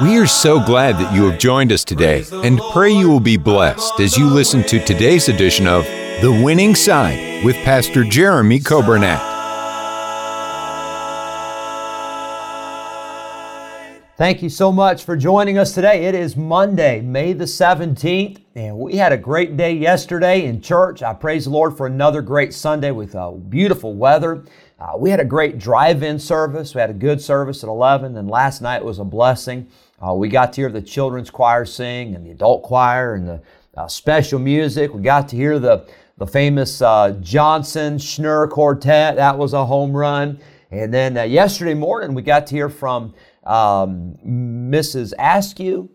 We are so glad that you have joined us today and pray you will be blessed as you listen to today's edition of The Winning Side with Pastor Jeremy Coburnett. Thank you so much for joining us today. It is Monday, May the 17th, and we had a great day yesterday in church. I praise the Lord for another great Sunday with uh, beautiful weather. Uh, we had a great drive in service. We had a good service at 11, and last night was a blessing. Uh, we got to hear the children's choir sing and the adult choir and the uh, special music. We got to hear the, the famous uh, Johnson Schnur Quartet. That was a home run. And then uh, yesterday morning, we got to hear from um, Mrs. Askew.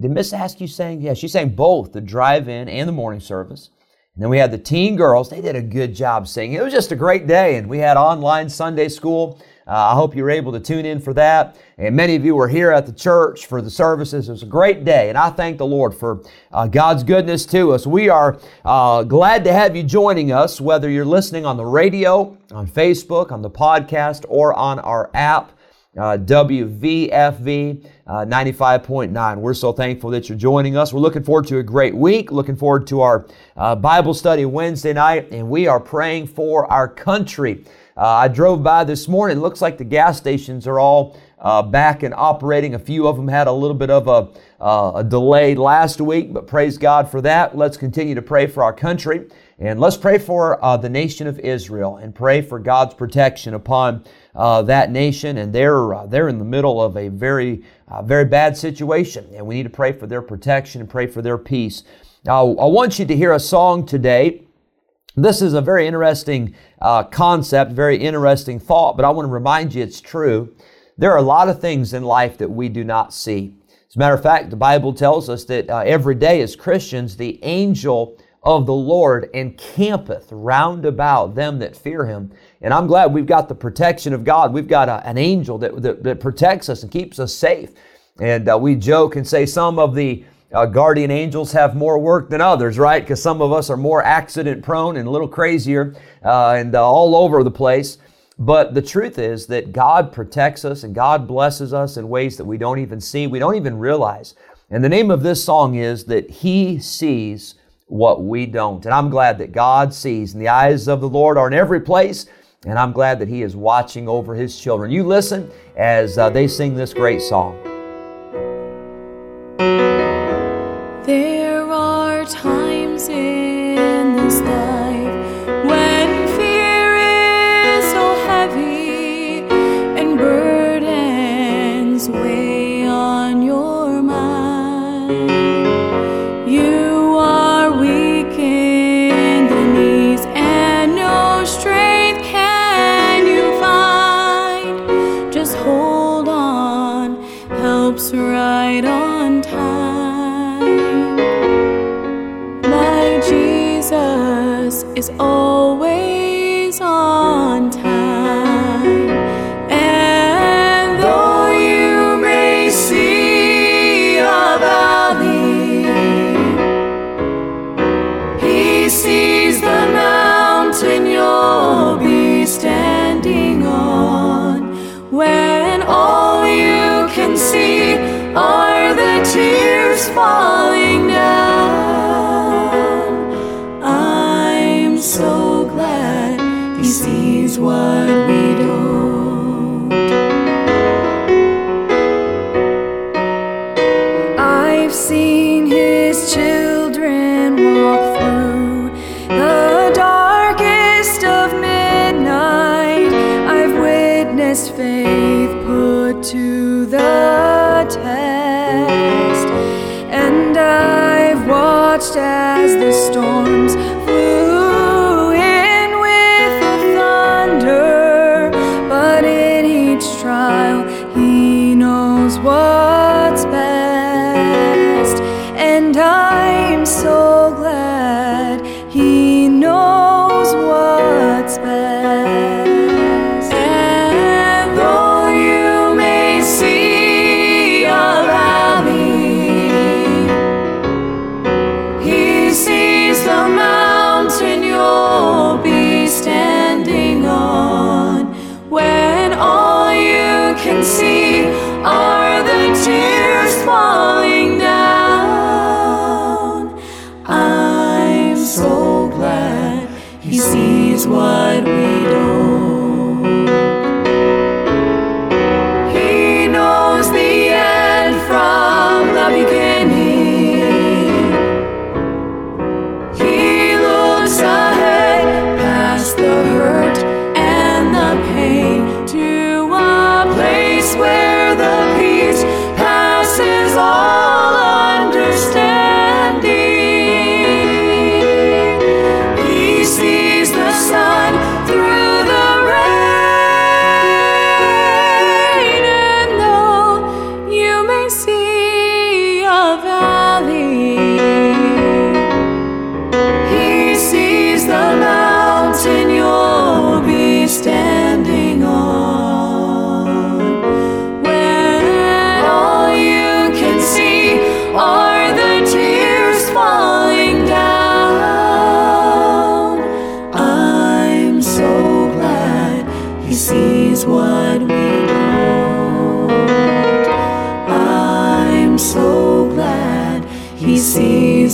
Did Miss Askew sing? Yeah, she sang both the drive in and the morning service. And then we had the teen girls. They did a good job singing. It was just a great day. And we had online Sunday school. Uh, I hope you were able to tune in for that. And many of you were here at the church for the services. It was a great day. And I thank the Lord for uh, God's goodness to us. We are uh, glad to have you joining us, whether you're listening on the radio, on Facebook, on the podcast, or on our app. Uh, WVFV uh, 95.9. We're so thankful that you're joining us. We're looking forward to a great week, looking forward to our uh, Bible study Wednesday night, and we are praying for our country. Uh, I drove by this morning. Looks like the gas stations are all uh, back and operating. A few of them had a little bit of a, uh, a delay last week, but praise God for that. Let's continue to pray for our country. And let's pray for uh, the nation of Israel and pray for God's protection upon uh, that nation. And they're, uh, they're in the middle of a very, very bad situation. And we need to pray for their protection and pray for their peace. Now, I want you to hear a song today. This is a very interesting uh, concept, very interesting thought, but I want to remind you it's true. There are a lot of things in life that we do not see. As a matter of fact, the Bible tells us that uh, every day as Christians, the angel of the Lord encampeth round about them that fear him. And I'm glad we've got the protection of God. We've got a, an angel that, that, that, protects us and keeps us safe. And uh, we joke and say some of the uh, guardian angels have more work than others, right? Because some of us are more accident prone and a little crazier uh, and uh, all over the place. But the truth is that God protects us and God blesses us in ways that we don't even see, we don't even realize. And the name of this song is that He sees what we don't. And I'm glad that God sees, and the eyes of the Lord are in every place. And I'm glad that He is watching over His children. You listen as uh, they sing this great song. Times in whisper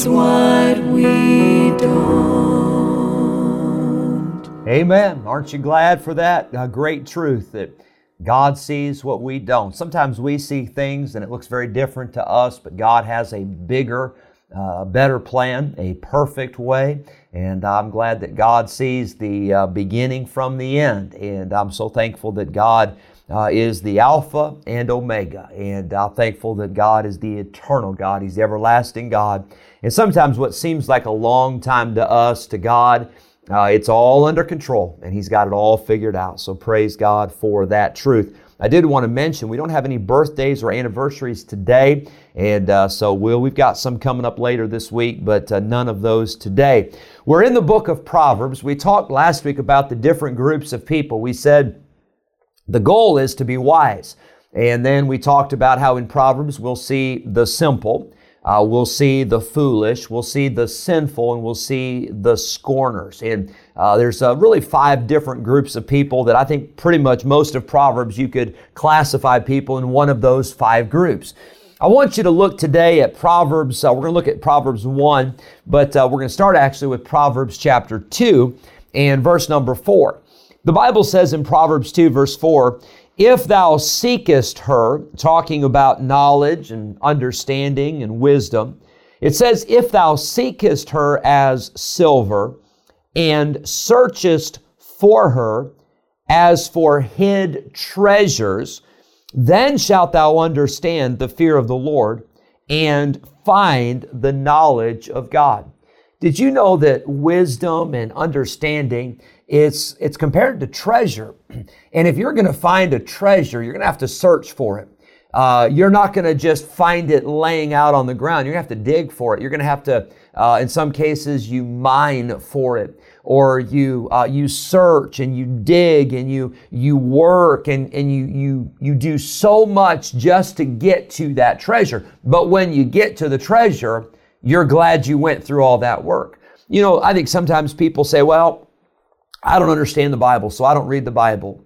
what we don't. Amen. Aren't you glad for that? A great truth that God sees what we don't. Sometimes we see things and it looks very different to us, but God has a bigger, uh, better plan, a perfect way. And I'm glad that God sees the uh, beginning from the end. And I'm so thankful that God uh, is the Alpha and Omega. And I'm thankful that God is the eternal God. He's the everlasting God. And sometimes what seems like a long time to us, to God, uh, it's all under control, and He's got it all figured out. So praise God for that truth. I did want to mention we don't have any birthdays or anniversaries today, and uh, so we'll, we've got some coming up later this week, but uh, none of those today. We're in the book of Proverbs. We talked last week about the different groups of people. We said the goal is to be wise. And then we talked about how in Proverbs we'll see the simple, uh, we'll see the foolish, we'll see the sinful, and we'll see the scorners. And uh, there's uh, really five different groups of people that I think pretty much most of Proverbs you could classify people in one of those five groups. I want you to look today at Proverbs. Uh, we're going to look at Proverbs 1, but uh, we're going to start actually with Proverbs chapter 2 and verse number 4. The Bible says in Proverbs 2, verse 4, if thou seekest her, talking about knowledge and understanding and wisdom, it says, if thou seekest her as silver and searchest for her as for hid treasures, then shalt thou understand the fear of the Lord and find the knowledge of God. Did you know that wisdom and understanding it's it's compared to treasure, and if you're going to find a treasure, you're going to have to search for it. Uh, you're not going to just find it laying out on the ground. You're going to have to dig for it. You're going to have to, uh, in some cases, you mine for it, or you uh, you search and you dig and you you work and and you you you do so much just to get to that treasure. But when you get to the treasure, you're glad you went through all that work. You know, I think sometimes people say, well, I don't understand the Bible, so I don't read the Bible.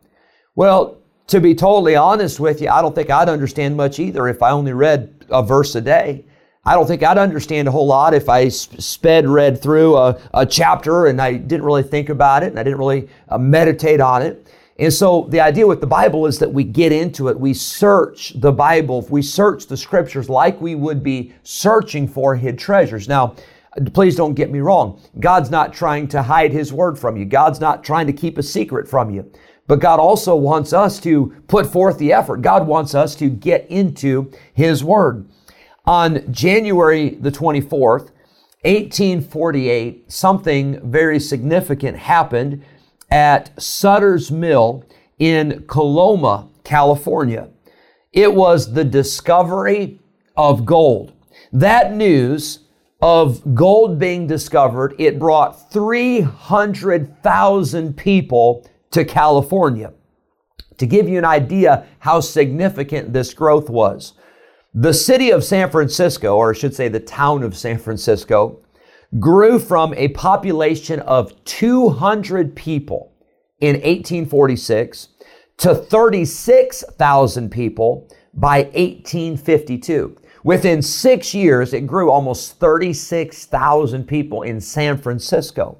Well, to be totally honest with you, I don't think I'd understand much either if I only read a verse a day. I don't think I'd understand a whole lot if I sped read through a, a chapter and I didn't really think about it and I didn't really uh, meditate on it. And so the idea with the Bible is that we get into it, we search the Bible, we search the scriptures like we would be searching for hid treasures. Now, please don't get me wrong. God's not trying to hide his word from you. God's not trying to keep a secret from you. But God also wants us to put forth the effort. God wants us to get into his word. On January the 24th, 1848, something very significant happened at Sutter's Mill in Coloma, California. It was the discovery of gold. That news of gold being discovered, it brought 300,000 people to California. To give you an idea how significant this growth was, the city of San Francisco, or I should say the town of San Francisco, grew from a population of 200 people in 1846 to 36,000 people by 1852. Within six years, it grew almost 36,000 people in San Francisco.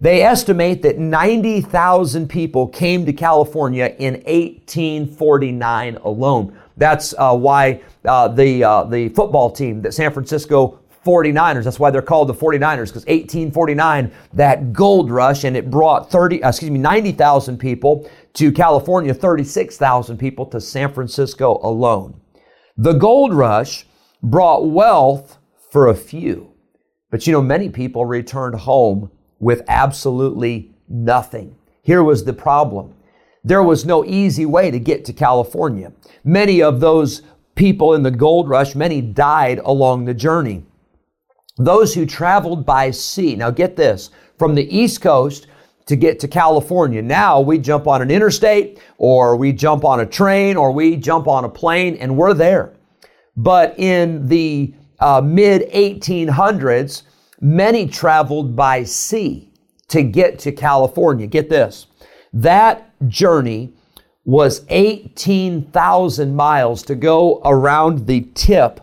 They estimate that 90,000 people came to California in 1849 alone. That's uh, why uh, the, uh, the football team, the San Francisco 49ers, that's why they're called the 49ers, because 1849, that gold rush, and it brought 30, uh, excuse me, 90,000 people to California, 36,000 people to San Francisco alone. The gold rush brought wealth for a few. But you know, many people returned home with absolutely nothing. Here was the problem. There was no easy way to get to California. Many of those people in the gold rush, many died along the journey. Those who traveled by sea, now get this, from the East Coast to get to California. Now we jump on an interstate or we jump on a train or we jump on a plane and we're there. But in the uh, mid 1800s, many traveled by sea to get to California. Get this that journey was 18,000 miles to go around the tip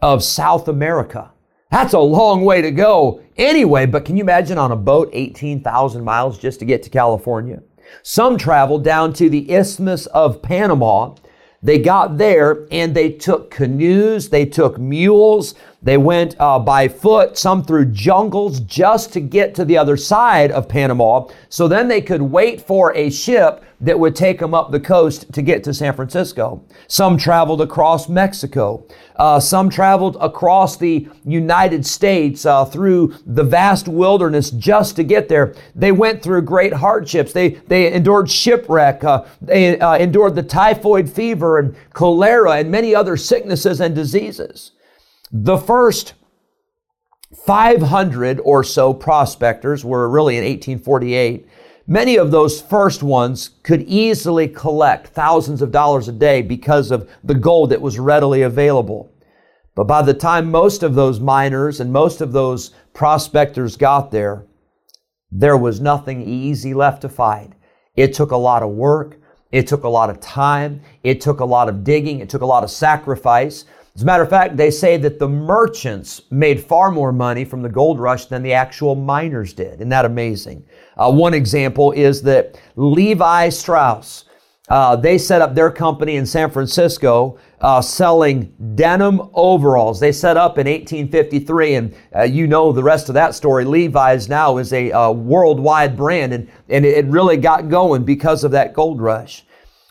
of South America. That's a long way to go anyway, but can you imagine on a boat 18,000 miles just to get to California? Some traveled down to the Isthmus of Panama they got there and they took canoes, they took mules, they went uh, by foot, some through jungles just to get to the other side of Panama. So then they could wait for a ship that would take them up the coast to get to San Francisco. Some traveled across Mexico. Uh, some traveled across the United States uh, through the vast wilderness just to get there. They went through great hardships. They, they endured shipwreck. Uh, they uh, endured the typhoid fever and cholera and many other sicknesses and diseases. The first 500 or so prospectors were really in 1848. Many of those first ones could easily collect thousands of dollars a day because of the gold that was readily available. But by the time most of those miners and most of those prospectors got there, there was nothing easy left to find. It took a lot of work. It took a lot of time. It took a lot of digging. It took a lot of sacrifice. As a matter of fact, they say that the merchants made far more money from the gold rush than the actual miners did. Isn't that amazing? Uh, one example is that Levi Strauss, uh, they set up their company in San Francisco uh, selling denim overalls. They set up in 1853, and uh, you know the rest of that story. Levi's now is a uh, worldwide brand, and, and it really got going because of that gold rush.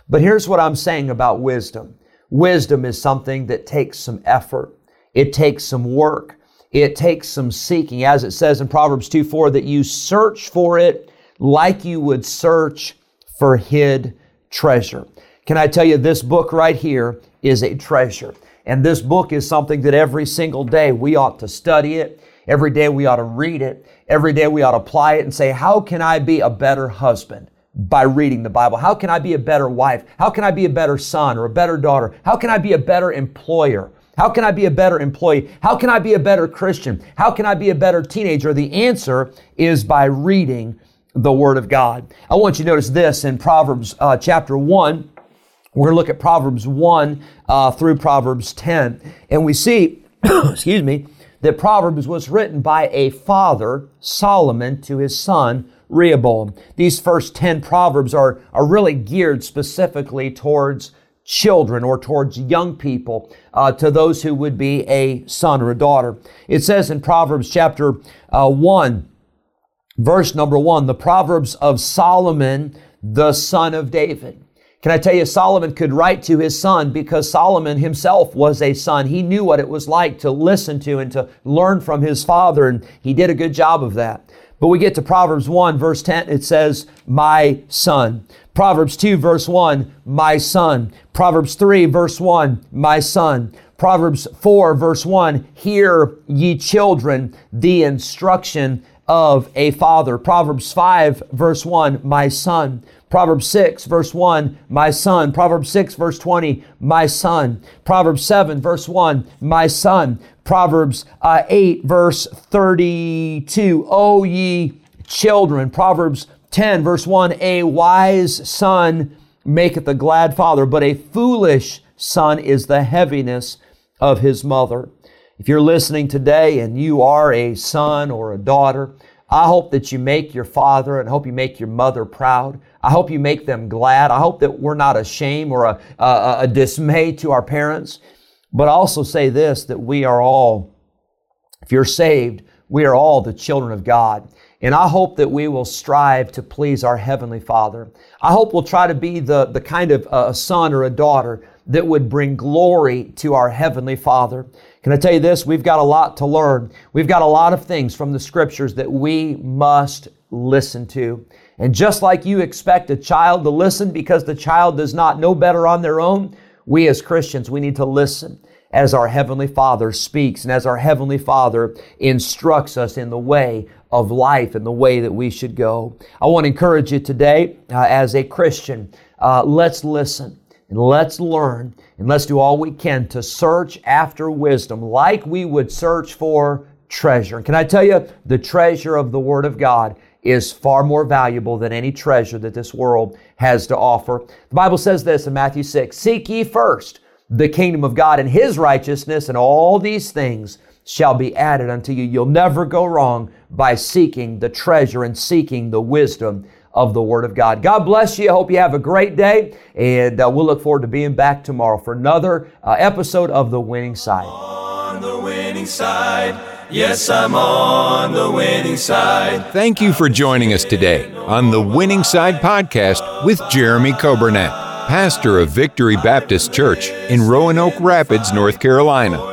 But here's what I'm saying about wisdom wisdom is something that takes some effort, it takes some work. It takes some seeking, as it says in Proverbs 2 4, that you search for it like you would search for hid treasure. Can I tell you, this book right here is a treasure. And this book is something that every single day we ought to study it. Every day we ought to read it. Every day we ought to apply it and say, how can I be a better husband? By reading the Bible. How can I be a better wife? How can I be a better son or a better daughter? How can I be a better employer? How can I be a better employee? How can I be a better Christian? How can I be a better teenager? The answer is by reading the Word of God. I want you to notice this in Proverbs uh, chapter 1. We're going to look at Proverbs 1 uh, through Proverbs 10. And we see, excuse me, that Proverbs was written by a father, Solomon, to his son, Rehoboam. These first 10 Proverbs are, are really geared specifically towards children or towards young people, uh, to those who would be a son or a daughter. It says in Proverbs chapter uh, 1, verse number 1, the Proverbs of Solomon, the son of David. Can I tell you, Solomon could write to his son because Solomon himself was a son. He knew what it was like to listen to and to learn from his father, and he did a good job of that. But we get to Proverbs 1, verse 10, it says, My son. Proverbs 2, verse 1, My son. Proverbs 3, verse 1, My son. Proverbs 4, verse 1, Hear ye children the instruction of a father. Proverbs 5, verse 1, My son. Proverbs 6, verse 1, my son. Proverbs 6, verse 20, my son. Proverbs 7, verse 1, my son. Proverbs uh, 8, verse 32, O ye children. Proverbs 10, verse 1, a wise son maketh a glad father, but a foolish son is the heaviness of his mother. If you're listening today and you are a son or a daughter, I hope that you make your father and hope you make your mother proud. I hope you make them glad. I hope that we're not a shame or a, a, a dismay to our parents. But I also say this that we are all, if you're saved, we are all the children of God. And I hope that we will strive to please our Heavenly Father. I hope we'll try to be the, the kind of uh, a son or a daughter that would bring glory to our Heavenly Father. Can I tell you this? We've got a lot to learn. We've got a lot of things from the Scriptures that we must listen to. And just like you expect a child to listen because the child does not know better on their own, we as Christians, we need to listen as our Heavenly Father speaks and as our Heavenly Father instructs us in the way of life and the way that we should go. I want to encourage you today uh, as a Christian, uh, let's listen and let's learn and let's do all we can to search after wisdom like we would search for treasure. And can I tell you, the treasure of the Word of God is far more valuable than any treasure that this world has to offer. The Bible says this in Matthew 6 Seek ye first the kingdom of God and His righteousness, and all these things shall be added unto you. You'll never go wrong by seeking the treasure and seeking the wisdom of the Word of God. God bless you. I hope you have a great day, and uh, we'll look forward to being back tomorrow for another uh, episode of The Winning Side. On the winning side. Yes, I'm on the winning side. Thank you for joining us today on the Winning Side Podcast with Jeremy Coburnett, pastor of Victory Baptist Church in Roanoke Rapids, North Carolina.